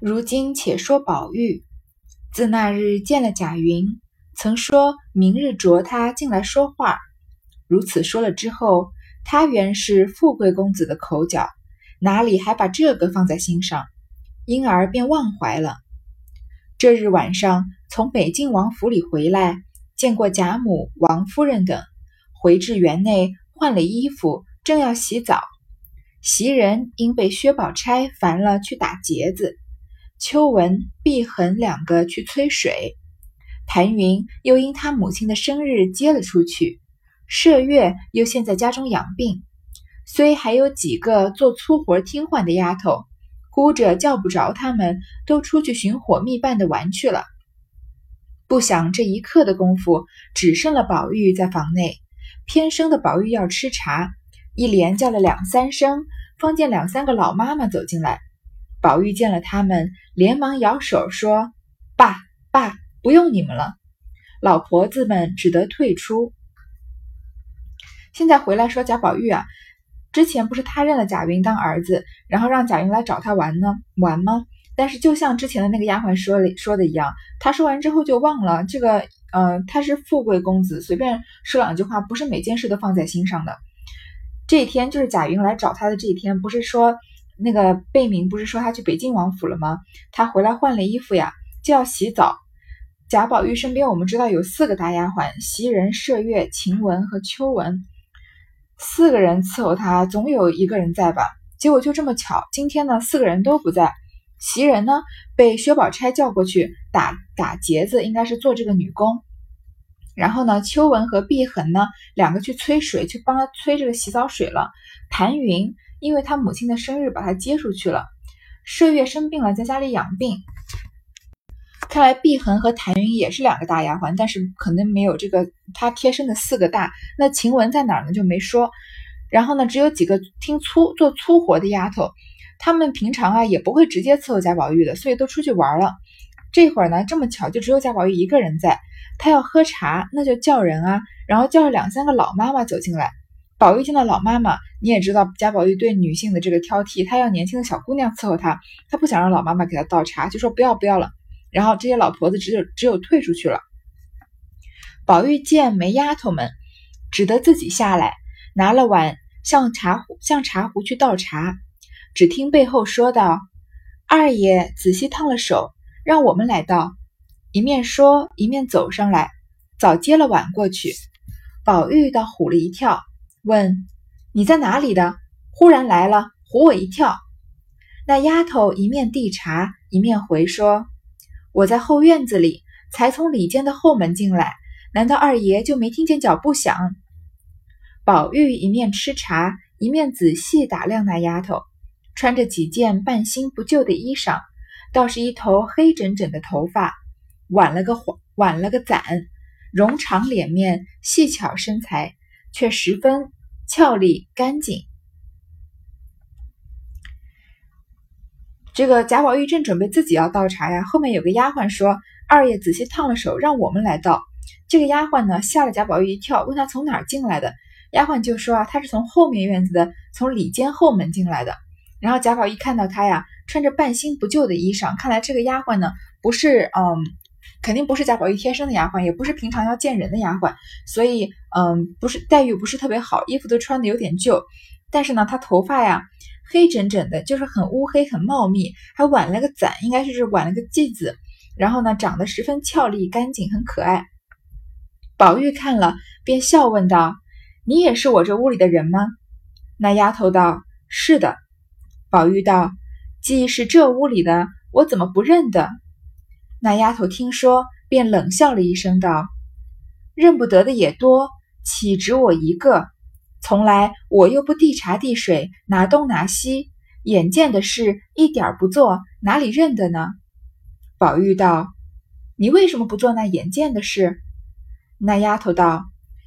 如今且说宝玉，自那日见了贾云，曾说明日着他进来说话。如此说了之后，他原是富贵公子的口角，哪里还把这个放在心上，因而便忘怀了。这日晚上从北静王府里回来，见过贾母、王夫人等，回至园内换了衣服，正要洗澡。袭人因被薛宝钗烦了，去打结子；秋文、碧痕两个去催水；谭云又因他母亲的生日接了出去；麝月又现在家中养病。虽还有几个做粗活听唤的丫头，估着叫不着他们，都出去寻火蜜伴的玩去了。不想这一刻的功夫，只剩了宝玉在房内，偏生的宝玉要吃茶。一连叫了两三声，方见两三个老妈妈走进来。宝玉见了他们，连忙摇手说：“爸爸，不用你们了。”老婆子们只得退出。现在回来说贾宝玉啊，之前不是他认了贾云当儿子，然后让贾云来找他玩呢，玩吗？但是就像之前的那个丫鬟说说的一样，他说完之后就忘了。这个，呃，他是富贵公子，随便说两句话，不是每件事都放在心上的。这一天就是贾云来找他的这一天，不是说那个贝明不是说他去北静王府了吗？他回来换了衣服呀，就要洗澡。贾宝玉身边我们知道有四个大丫鬟：袭人、麝月、晴雯和秋雯，四个人伺候他，总有一个人在吧？结果就这么巧，今天呢四个人都不在。袭人呢被薛宝钗叫过去打打结子，应该是做这个女工。然后呢，秋文和碧痕呢，两个去催水，去帮他催这个洗澡水了。谭云因为他母亲的生日，把他接出去了。麝月生病了，在家里养病。看来碧痕和谭云也是两个大丫鬟，但是可能没有这个他贴身的四个大。那晴雯在哪儿呢？就没说。然后呢，只有几个听粗做粗活的丫头，他们平常啊也不会直接伺候贾宝玉的，所以都出去玩了。这会儿呢，这么巧，就只有贾宝玉一个人在。他要喝茶，那就叫人啊，然后叫了两三个老妈妈走进来。宝玉见到老妈妈，你也知道贾宝玉对女性的这个挑剔，他要年轻的小姑娘伺候他，他不想让老妈妈给他倒茶，就说不要不要了。然后这些老婆子只有只有退出去了。宝玉见没丫头们，只得自己下来，拿了碗向茶壶向茶壶去倒茶。只听背后说道：“二爷仔细烫了手，让我们来倒。”一面说，一面走上来，早接了碗过去。宝玉倒唬了一跳，问：“你在哪里的？忽然来了，唬我一跳。”那丫头一面递茶，一面回说：“我在后院子里，才从里间的后门进来，难道二爷就没听见脚步响？”宝玉一面吃茶，一面仔细打量那丫头，穿着几件半新不旧的衣裳，倒是一头黑整整的头发。挽了个，挽了个攒，容长脸面，细巧身材，却十分俏丽干净。这个贾宝玉正准备自己要倒茶呀，后面有个丫鬟说：“二爷仔细烫了手，让我们来倒。”这个丫鬟呢，吓了贾宝玉一跳，问他从哪儿进来的。丫鬟就说：“啊，他是从后面院子的，从里间后门进来的。”然后贾宝玉看到他呀，穿着半新不旧的衣裳，看来这个丫鬟呢，不是嗯。肯定不是贾宝玉贴身的丫鬟，也不是平常要见人的丫鬟，所以，嗯，不是待遇不是特别好，衣服都穿的有点旧。但是呢，她头发呀黑整整的，就是很乌黑，很茂密，还挽了个簪，应该是挽了个髻子。然后呢，长得十分俏丽干净，很可爱。宝玉看了，便笑问道：“你也是我这屋里的人吗？”那丫头道：“是的。”宝玉道：“既是这屋里的，我怎么不认得？”那丫头听说，便冷笑了一声，道：“认不得的也多，岂止我一个？从来我又不递茶递水，拿东拿西，眼见的事一点不做，哪里认得呢？”宝玉道：“你为什么不做那眼见的事？”那丫头道：“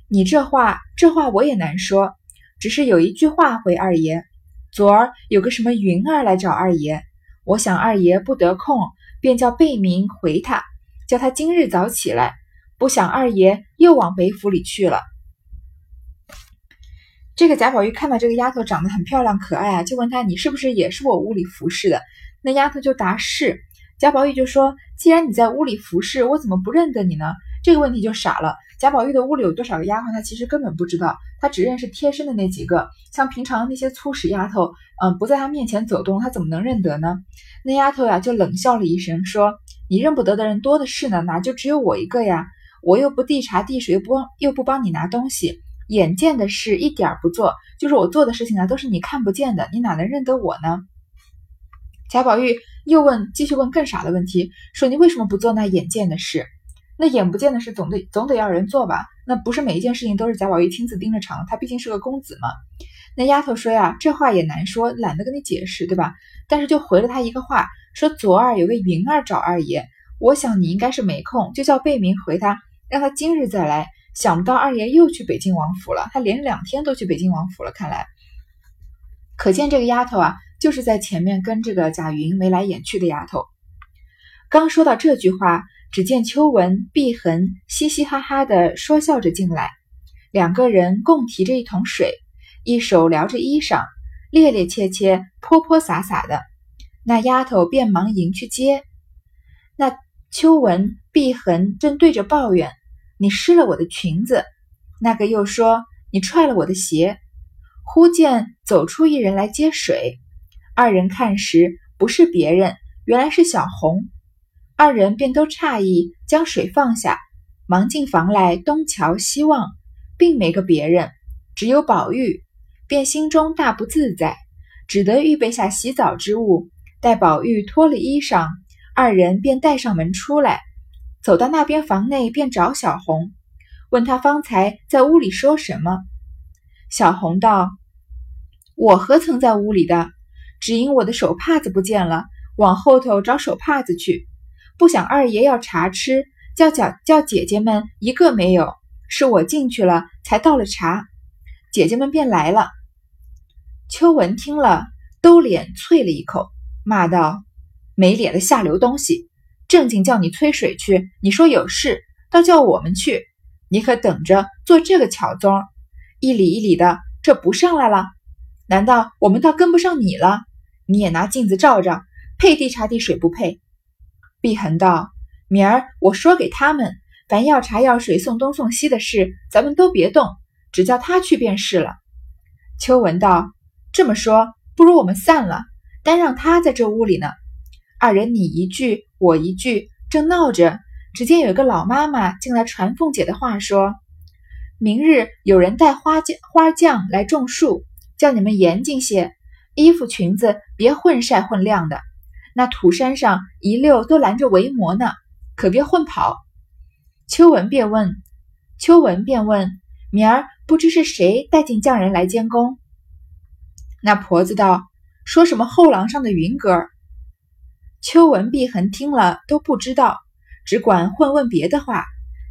你这话，这话我也难说，只是有一句话回二爷。昨儿有个什么云儿来找二爷，我想二爷不得空。”便叫贝明回他，叫他今日早起来。不想二爷又往北府里去了。这个贾宝玉看到这个丫头长得很漂亮可爱啊，就问她：“你是不是也是我屋里服侍的？”那丫头就答是。贾宝玉就说：“既然你在屋里服侍，我怎么不认得你呢？”这个问题就傻了。贾宝玉的屋里有多少个丫鬟，他其实根本不知道，他只认识贴身的那几个。像平常那些粗使丫头，嗯，不在他面前走动，他怎么能认得呢？那丫头呀，就冷笑了一声，说：“你认不得的人多的是呢，哪就只有我一个呀？我又不递茶递水，又不又不帮你拿东西，眼见的事一点不做，就是我做的事情啊，都是你看不见的，你哪能认得我呢？”贾宝玉又问，继续问更傻的问题，说：“你为什么不做那眼见的事？”那眼不见的事总得总得要人做吧？那不是每一件事情都是贾宝玉亲自盯着场，他毕竟是个公子嘛。那丫头说呀，这话也难说，懒得跟你解释，对吧？但是就回了他一个话，说昨儿有个云儿找二爷，我想你应该是没空，就叫贝明回他，让他今日再来。想不到二爷又去北京王府了，他连两天都去北京王府了，看来，可见这个丫头啊，就是在前面跟这个贾云眉来眼去的丫头。刚说到这句话。只见秋纹、碧痕嘻嘻哈哈的说笑着进来，两个人共提着一桶水，一手撩着衣裳，趔趔趄趄、泼泼洒洒的。那丫头便忙迎去接。那秋纹、碧痕正对着抱怨：“你湿了我的裙子。”那个又说：“你踹了我的鞋。”忽见走出一人来接水，二人看时不是别人，原来是小红。二人便都诧异，将水放下，忙进房来东瞧西望，并没个别人，只有宝玉，便心中大不自在，只得预备下洗澡之物。待宝玉脱了衣裳，二人便带上门出来，走到那边房内，便找小红，问他方才在屋里说什么。小红道：“我何曾在屋里的？只因我的手帕子不见了，往后头找手帕子去。”不想二爷要茶吃，叫叫叫姐姐们一个没有，是我进去了才倒了茶，姐姐们便来了。秋文听了，兜脸啐了一口，骂道：“没脸的下流东西！正经叫你催水去，你说有事，倒叫我们去，你可等着做这个巧宗，一里一里的，这不上来了？难道我们倒跟不上你了？你也拿镜子照照，配递茶递水不配？”碧痕道：“明儿我说给他们，凡要茶要水送东送西的事，咱们都别动，只叫他去便是了。”秋文道：“这么说，不如我们散了，单让他在这屋里呢。”二人你一句我一句，正闹着，只见有个老妈妈进来传凤姐的话，说：“明日有人带花匠花匠来种树，叫你们严谨些，衣服裙子别混晒混晾的。”那土山上一溜都拦着围磨呢，可别混跑。秋文便问，秋文便问，明儿不知是谁带进匠人来监工？那婆子道：“说什么后廊上的云哥儿。”秋文、碧痕听了都不知道，只管混问别的话。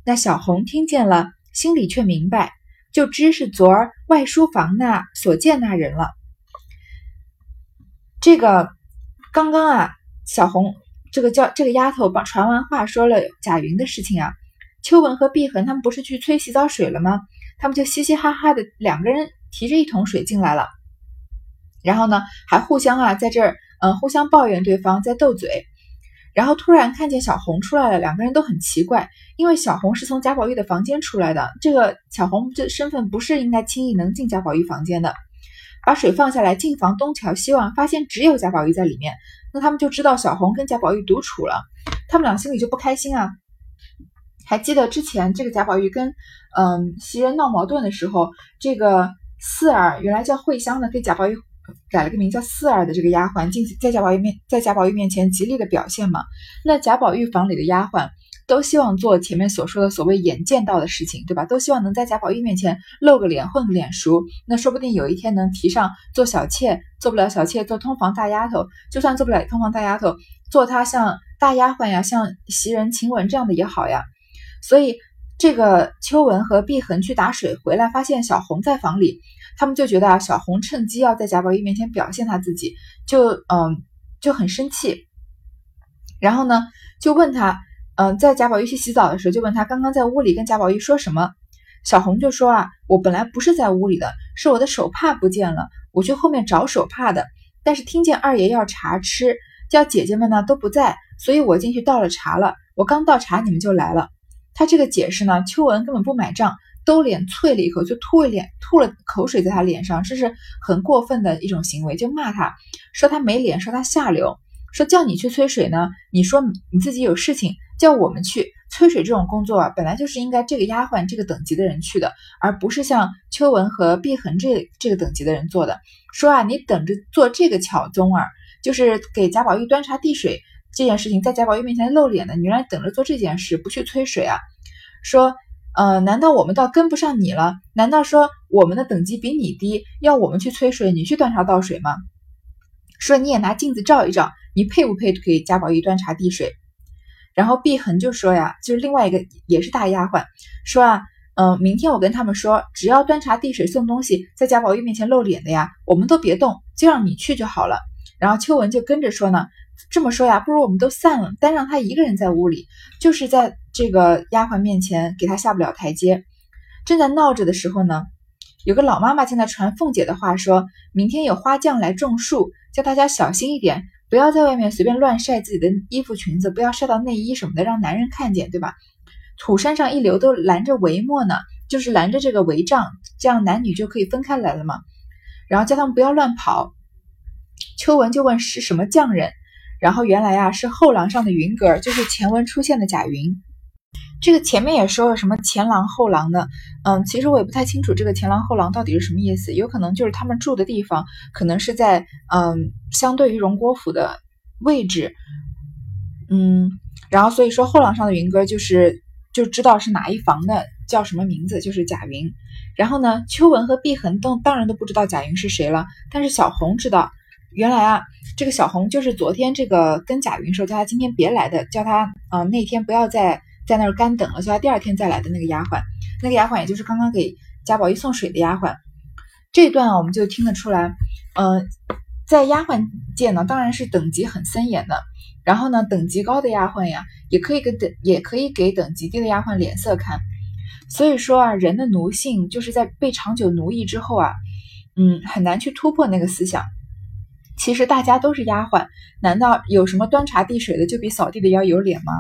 那小红听见了，心里却明白，就知是昨儿外书房那所见那人了。这个。刚刚啊，小红这个叫这个丫头把传完话，说了贾云的事情啊。秋文和碧痕他们不是去催洗澡水了吗？他们就嘻嘻哈哈的两个人提着一桶水进来了，然后呢还互相啊在这儿嗯互相抱怨对方在斗嘴，然后突然看见小红出来了，两个人都很奇怪，因为小红是从贾宝玉的房间出来的，这个小红这身份不是应该轻易能进贾宝玉房间的。把水放下来，进房东瞧西望，发现只有贾宝玉在里面。那他们就知道小红跟贾宝玉独处了，他们俩心里就不开心啊。还记得之前这个贾宝玉跟嗯袭人闹矛盾的时候，这个四儿原来叫慧香的，给贾宝玉改了个名叫四儿的这个丫鬟进在贾宝玉面在贾宝玉面前极力的表现嘛。那贾宝玉房里的丫鬟。都希望做前面所说的所谓眼见到的事情，对吧？都希望能在贾宝玉面前露个脸，混个脸熟。那说不定有一天能提上做小妾，做不了小妾，做通房大丫头。就算做不了通房大丫头，做她像大丫鬟呀，像袭人、晴雯这样的也好呀。所以这个秋文和碧痕去打水回来，发现小红在房里，他们就觉得啊，小红趁机要在贾宝玉面前表现她自己，就嗯就很生气。然后呢，就问他。嗯，在贾宝玉去洗澡的时候，就问他刚刚在屋里跟贾宝玉说什么。小红就说啊，我本来不是在屋里的，是我的手帕不见了，我去后面找手帕的。但是听见二爷要茶吃，叫姐姐们呢都不在，所以我进去倒了茶了。我刚倒茶，你们就来了。他这个解释呢，秋文根本不买账，兜脸啐了一口，就吐了脸，吐了口水在他脸上，这是很过分的一种行为，就骂他说他没脸，说他下流，说叫你去催水呢，你说你自己有事情，叫我们去。催水这种工作啊，本来就是应该这个丫鬟这个等级的人去的，而不是像秋文和碧痕这这个等级的人做的。说啊，你等着做这个巧宗儿，就是给贾宝玉端茶递水这件事情，在贾宝玉面前露脸的，你原来等着做这件事，不去催水啊？说，呃，难道我们倒跟不上你了？难道说我们的等级比你低，要我们去催水，你去端茶倒水吗？说你也拿镜子照一照，你配不配给贾宝玉端茶递水？然后碧痕就说呀，就是另外一个也是大丫鬟，说啊，嗯，明天我跟他们说，只要端茶递水送东西，在贾宝玉面前露脸的呀，我们都别动，就让你去就好了。然后秋文就跟着说呢，这么说呀，不如我们都散了，单让他一个人在屋里，就是在这个丫鬟面前给她下不了台阶。正在闹着的时候呢，有个老妈妈正在传凤姐的话，说明天有花匠来种树，叫大家小心一点。不要在外面随便乱晒自己的衣服裙子，不要晒到内衣什么的，让男人看见，对吧？土山上一流都拦着帷幕呢，就是拦着这个帷帐，这样男女就可以分开来了嘛。然后叫他们不要乱跑。秋文就问是什么匠人，然后原来啊是后廊上的云阁，就是前文出现的贾云。这个前面也说了什么前廊后廊的，嗯，其实我也不太清楚这个前廊后廊到底是什么意思，有可能就是他们住的地方，可能是在嗯相对于荣国府的位置，嗯，然后所以说后廊上的云歌就是就知道是哪一房的叫什么名字，就是贾云。然后呢，秋文和碧痕都当然都不知道贾云是谁了，但是小红知道，原来啊，这个小红就是昨天这个跟贾云说叫他今天别来的，叫他嗯那天不要再。在那儿干等了，叫他第二天再来的那个丫鬟，那个丫鬟也就是刚刚给贾宝玉送水的丫鬟。这段，我们就听得出来，嗯，在丫鬟界呢，当然是等级很森严的。然后呢，等级高的丫鬟呀，也可以给等，也可以给等级低的丫鬟脸色看。所以说啊，人的奴性就是在被长久奴役之后啊，嗯，很难去突破那个思想。其实大家都是丫鬟，难道有什么端茶递水的就比扫地的要有脸吗？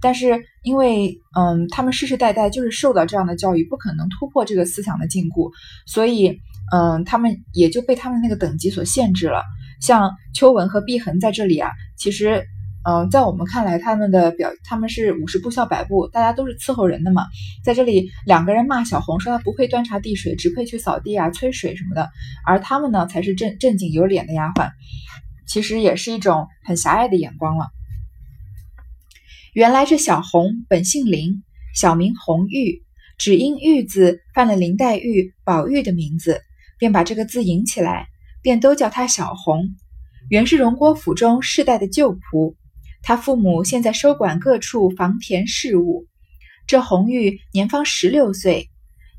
但是因为，嗯，他们世世代代就是受到这样的教育，不可能突破这个思想的禁锢，所以，嗯，他们也就被他们那个等级所限制了。像秋文和碧痕在这里啊，其实。嗯，在我们看来，他们的表他们是五十步笑百步，大家都是伺候人的嘛。在这里，两个人骂小红，说她不配端茶递水，只配去扫地啊、催水什么的。而他们呢，才是正正经有脸的丫鬟，其实也是一种很狭隘的眼光了。原来这小红本姓林，小名红玉，只因玉字犯了林黛玉、宝玉的名字，便把这个字引起来，便都叫她小红。原是荣国府中世代的旧仆。他父母现在收管各处房田事务。这红玉年方十六岁，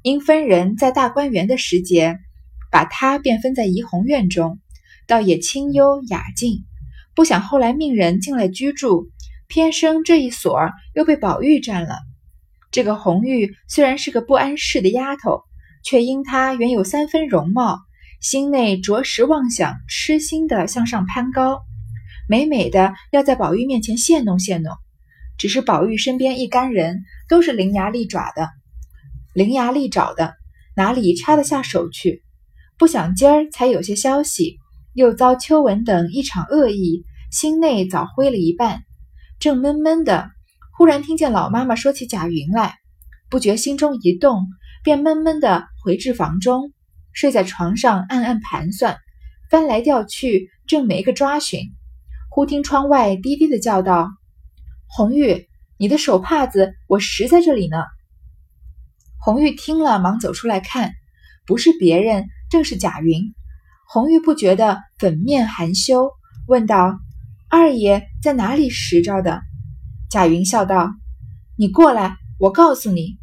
因分人在大观园的时节，把他便分在怡红院中，倒也清幽雅静。不想后来命人进来居住，偏生这一所又被宝玉占了。这个红玉虽然是个不谙世的丫头，却因她原有三分容貌，心内着实妄想痴心的向上攀高。美美的要在宝玉面前戏弄戏弄，只是宝玉身边一干人都是伶牙俐爪的，伶牙俐爪的，哪里插得下手去？不想今儿才有些消息，又遭秋文等一场恶意，心内早灰了一半，正闷闷的，忽然听见老妈妈说起贾云来，不觉心中一动，便闷闷的回至房中，睡在床上暗暗盘算，翻来调去，正没个抓寻。忽听窗外低低的叫道：“红玉，你的手帕子我拾在这里呢。”红玉听了，忙走出来看，不是别人，正是贾云。红玉不觉得粉面含羞，问道：“二爷在哪里拾着的？”贾云笑道：“你过来，我告诉你。”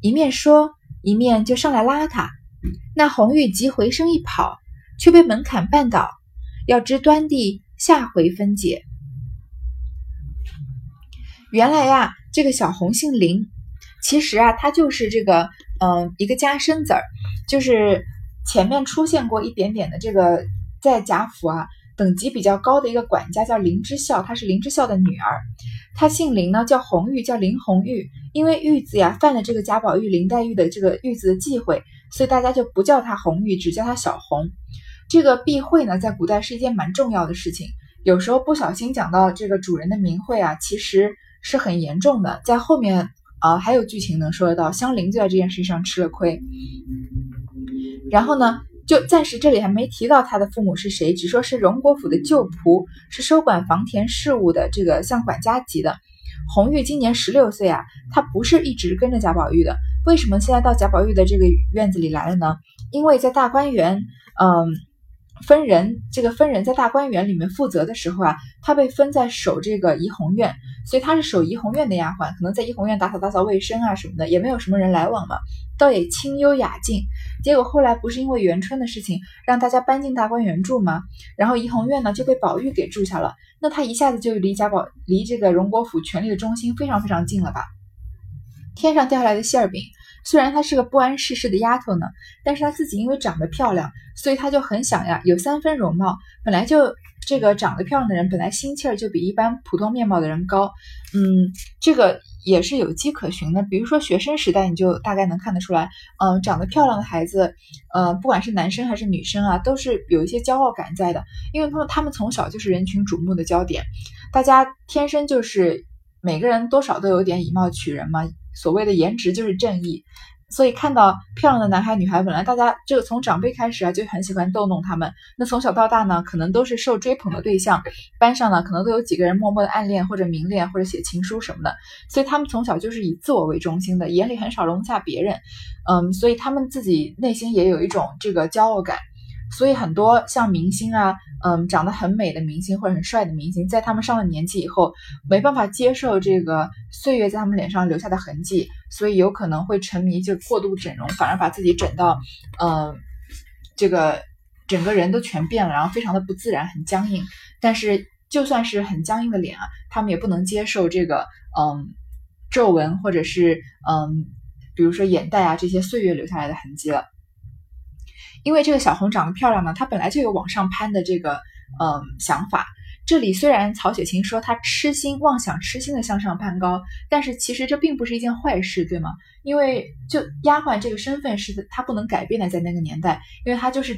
一面说，一面就上来拉他。那红玉急回身一跑，却被门槛绊倒，要知端地。下回分解。原来呀，这个小红姓林，其实啊，她就是这个，嗯，一个加生子儿，就是前面出现过一点点的这个，在贾府啊，等级比较高的一个管家叫林之孝，她是林之孝的女儿，她姓林呢，叫红玉，叫林红玉。因为玉字呀犯了这个贾宝玉、林黛玉的这个玉字的忌讳，所以大家就不叫她红玉，只叫她小红。这个避讳呢，在古代是一件蛮重要的事情，有时候不小心讲到这个主人的名讳啊，其实是很严重的。在后面啊，还有剧情能说得到，香菱就在这件事上吃了亏。然后呢？就暂时这里还没提到他的父母是谁，只说是荣国府的旧仆，是收管房田事务的这个像管家级的。红玉今年十六岁啊，她不是一直跟着贾宝玉的，为什么现在到贾宝玉的这个院子里来了呢？因为在大观园，嗯。分人，这个分人在大观园里面负责的时候啊，他被分在守这个怡红院，所以他是守怡红院的丫鬟，可能在怡红院打扫打扫卫生啊什么的，也没有什么人来往嘛，倒也清幽雅静。结果后来不是因为元春的事情让大家搬进大观园住吗？然后怡红院呢就被宝玉给住下了，那他一下子就离贾宝离这个荣国府权力的中心非常非常近了吧？天上掉下来的馅儿饼。虽然她是个不谙世事的丫头呢，但是她自己因为长得漂亮，所以她就很想呀，有三分容貌。本来就这个长得漂亮的人，本来心气儿就比一般普通面貌的人高。嗯，这个也是有迹可循的。比如说学生时代，你就大概能看得出来，嗯，长得漂亮的孩子，呃，不管是男生还是女生啊，都是有一些骄傲感在的，因为他们他们从小就是人群瞩目的焦点，大家天生就是每个人多少都有点以貌取人嘛。所谓的颜值就是正义，所以看到漂亮的男孩女孩，本来大家就从长辈开始啊就很喜欢逗弄他们。那从小到大呢，可能都是受追捧的对象，班上呢可能都有几个人默默的暗恋或者明恋或者写情书什么的。所以他们从小就是以自我为中心的，眼里很少容下别人。嗯，所以他们自己内心也有一种这个骄傲感。所以很多像明星啊，嗯，长得很美的明星或者很帅的明星，在他们上了年纪以后，没办法接受这个岁月在他们脸上留下的痕迹，所以有可能会沉迷就过度整容，反而把自己整到，嗯，这个整个人都全变了，然后非常的不自然，很僵硬。但是就算是很僵硬的脸啊，他们也不能接受这个，嗯，皱纹或者是嗯，比如说眼袋啊这些岁月留下来的痕迹了。因为这个小红长得漂亮呢，她本来就有往上攀的这个嗯想法。这里虽然曹雪芹说她痴心妄想痴心的向上攀高，但是其实这并不是一件坏事，对吗？因为就丫鬟这个身份是她不能改变的，在那个年代，因为她就是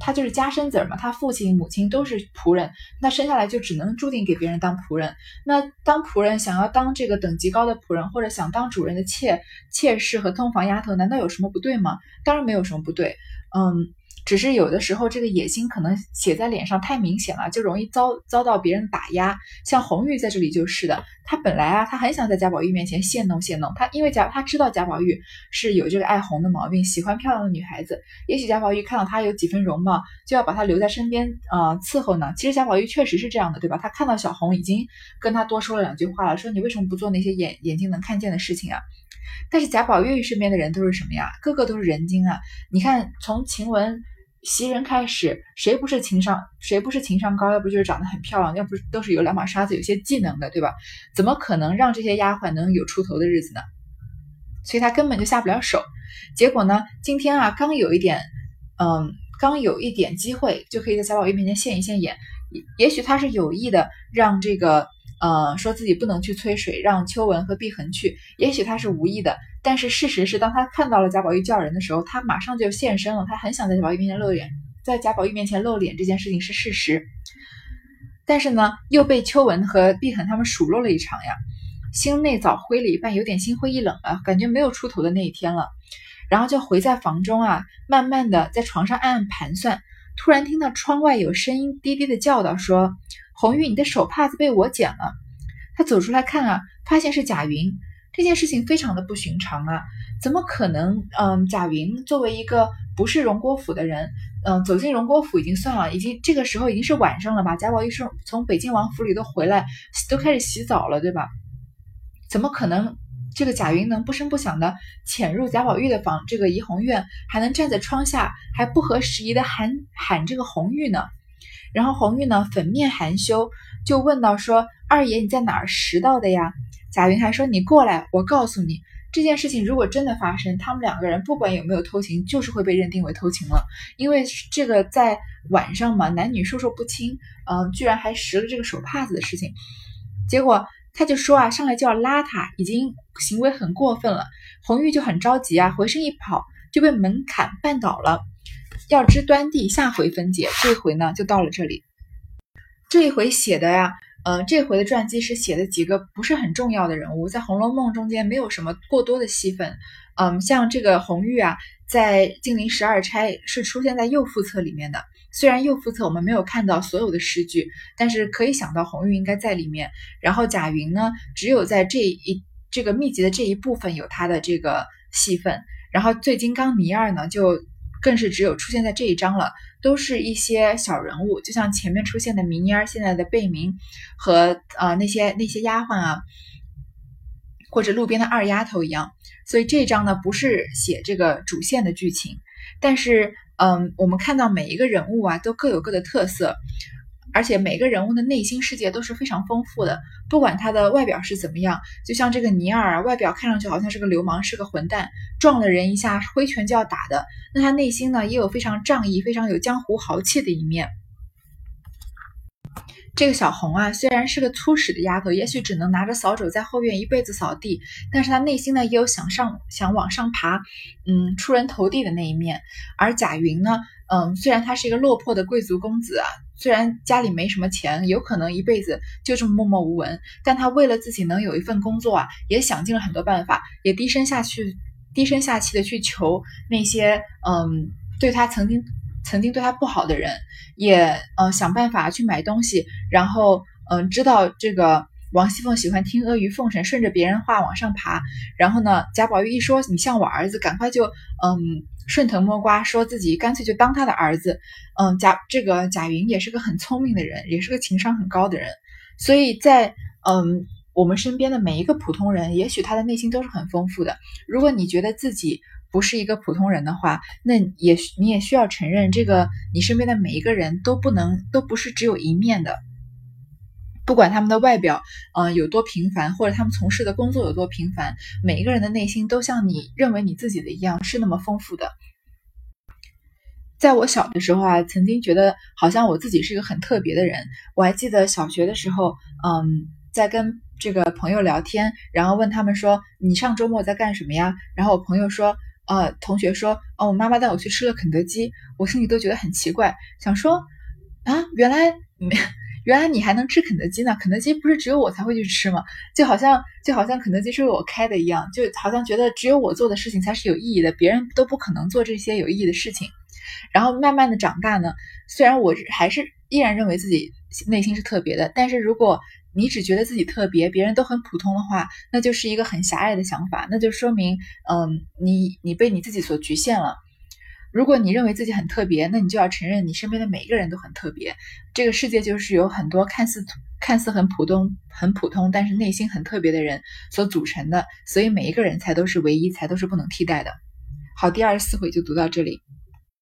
她就是家生子儿嘛，她父亲母亲都是仆人，那生下来就只能注定给别人当仆人。那当仆人想要当这个等级高的仆人，或者想当主人的妾妾室和通房丫头，难道有什么不对吗？当然没有什么不对。嗯，只是有的时候这个野心可能写在脸上太明显了，就容易遭遭到别人打压。像红玉在这里就是的，她本来啊，她很想在贾宝玉面前献弄献弄她，因为贾她知道贾宝玉是有这个爱红的毛病，喜欢漂亮的女孩子。也许贾宝玉看到她有几分容貌，就要把她留在身边呃伺候呢。其实贾宝玉确实是这样的，对吧？他看到小红已经跟他多说了两句话了，说你为什么不做那些眼眼睛能看见的事情啊？但是贾宝玉身边的人都是什么呀？个个都是人精啊！你看，从晴雯袭人开始，谁不是情商？谁不是情商高？要不就是长得很漂亮，要不都是有两把刷子、有些技能的，对吧？怎么可能让这些丫鬟能有出头的日子呢？所以他根本就下不了手。结果呢，今天啊，刚有一点，嗯，刚有一点机会，就可以在贾宝玉面前现一现眼。也许他是有意的，让这个。呃，说自己不能去催水，让秋文和碧痕去。也许他是无意的，但是事实是，当他看到了贾宝玉叫人的时候，他马上就现身了。他很想在贾宝玉面前露脸，在贾宝玉面前露脸这件事情是事实。但是呢，又被秋文和碧痕他们数落了一场呀，心内早灰了一半，有点心灰意冷了，感觉没有出头的那一天了。然后就回在房中啊，慢慢的在床上暗暗盘算。突然听到窗外有声音低低的叫道：“说。”红玉，你的手帕子被我捡了。他走出来看啊，发现是贾云。这件事情非常的不寻常啊，怎么可能？嗯，贾云作为一个不是荣国府的人，嗯，走进荣国府已经算了，已经这个时候已经是晚上了吧？贾宝玉是从北京王府里都回来，都开始洗澡了，对吧？怎么可能？这个贾云能不声不响的潜入贾宝玉的房，这个怡红院，还能站在窗下，还不合时宜的喊喊这个红玉呢？然后红玉呢，粉面含羞，就问到说：“二爷，你在哪儿拾到的呀？”贾云还说：“你过来，我告诉你。”这件事情如果真的发生，他们两个人不管有没有偷情，就是会被认定为偷情了，因为这个在晚上嘛，男女授受不亲，嗯，居然还拾了这个手帕子的事情，结果他就说啊，上来就要拉他，已经行为很过分了。红玉就很着急啊，回身一跑就被门槛绊倒了。要知端地，下回分解。这回呢，就到了这里。这一回写的呀。呃，这回的传记是写的几个不是很重要的人物，在《红楼梦》中间没有什么过多的戏份。嗯，像这个红玉啊，在《金陵十二钗》是出现在右副册里面的。虽然右副册我们没有看到所有的诗句，但是可以想到红玉应该在里面。然后贾云呢，只有在这一这个秘籍的这一部分有他的这个戏份。然后醉金刚倪二呢，就。更是只有出现在这一章了，都是一些小人物，就像前面出现的明烟儿、现在的贝明和呃那些那些丫鬟啊，或者路边的二丫头一样。所以这一章呢，不是写这个主线的剧情，但是嗯，我们看到每一个人物啊，都各有各的特色。而且每个人物的内心世界都是非常丰富的，不管他的外表是怎么样，就像这个尼尔，外表看上去好像是个流氓，是个混蛋，撞了人一下，挥拳就要打的，那他内心呢也有非常仗义、非常有江湖豪气的一面。这个小红啊，虽然是个粗使的丫头，也许只能拿着扫帚在后院一辈子扫地，但是她内心呢也有想上、想往上爬，嗯，出人头地的那一面。而贾云呢，嗯，虽然他是一个落魄的贵族公子啊。虽然家里没什么钱，有可能一辈子就这么默默无闻，但他为了自己能有一份工作啊，也想尽了很多办法，也低声下去、低声下气的去求那些嗯对他曾经曾经对他不好的人，也嗯想办法去买东西，然后嗯知道这个王熙凤喜欢听阿谀奉承，顺着别人话往上爬，然后呢，贾宝玉一说你像我儿子，赶快就嗯。顺藤摸瓜，说自己干脆就当他的儿子。嗯，贾这个贾云也是个很聪明的人，也是个情商很高的人。所以在嗯我们身边的每一个普通人，也许他的内心都是很丰富的。如果你觉得自己不是一个普通人的话，那也你也需要承认，这个你身边的每一个人都不能都不是只有一面的。不管他们的外表，嗯，有多平凡，或者他们从事的工作有多平凡，每一个人的内心都像你认为你自己的一样，是那么丰富的。在我小的时候啊，曾经觉得好像我自己是一个很特别的人。我还记得小学的时候，嗯，在跟这个朋友聊天，然后问他们说：“你上周末在干什么呀？”然后我朋友说：“呃，同学说，哦，我妈妈带我去吃了肯德基。”我心里都觉得很奇怪，想说啊，原来没。原来你还能吃肯德基呢？肯德基不是只有我才会去吃吗？就好像就好像肯德基是为我开的一样，就好像觉得只有我做的事情才是有意义的，别人都不可能做这些有意义的事情。然后慢慢的长大呢，虽然我还是依然认为自己内心是特别的，但是如果你只觉得自己特别，别人都很普通的话，那就是一个很狭隘的想法，那就说明，嗯，你你被你自己所局限了。如果你认为自己很特别，那你就要承认你身边的每一个人都很特别。这个世界就是由很多看似看似很普通、很普通，但是内心很特别的人所组成的，所以每一个人才都是唯一，才都是不能替代的。好，第二十四回就读到这里。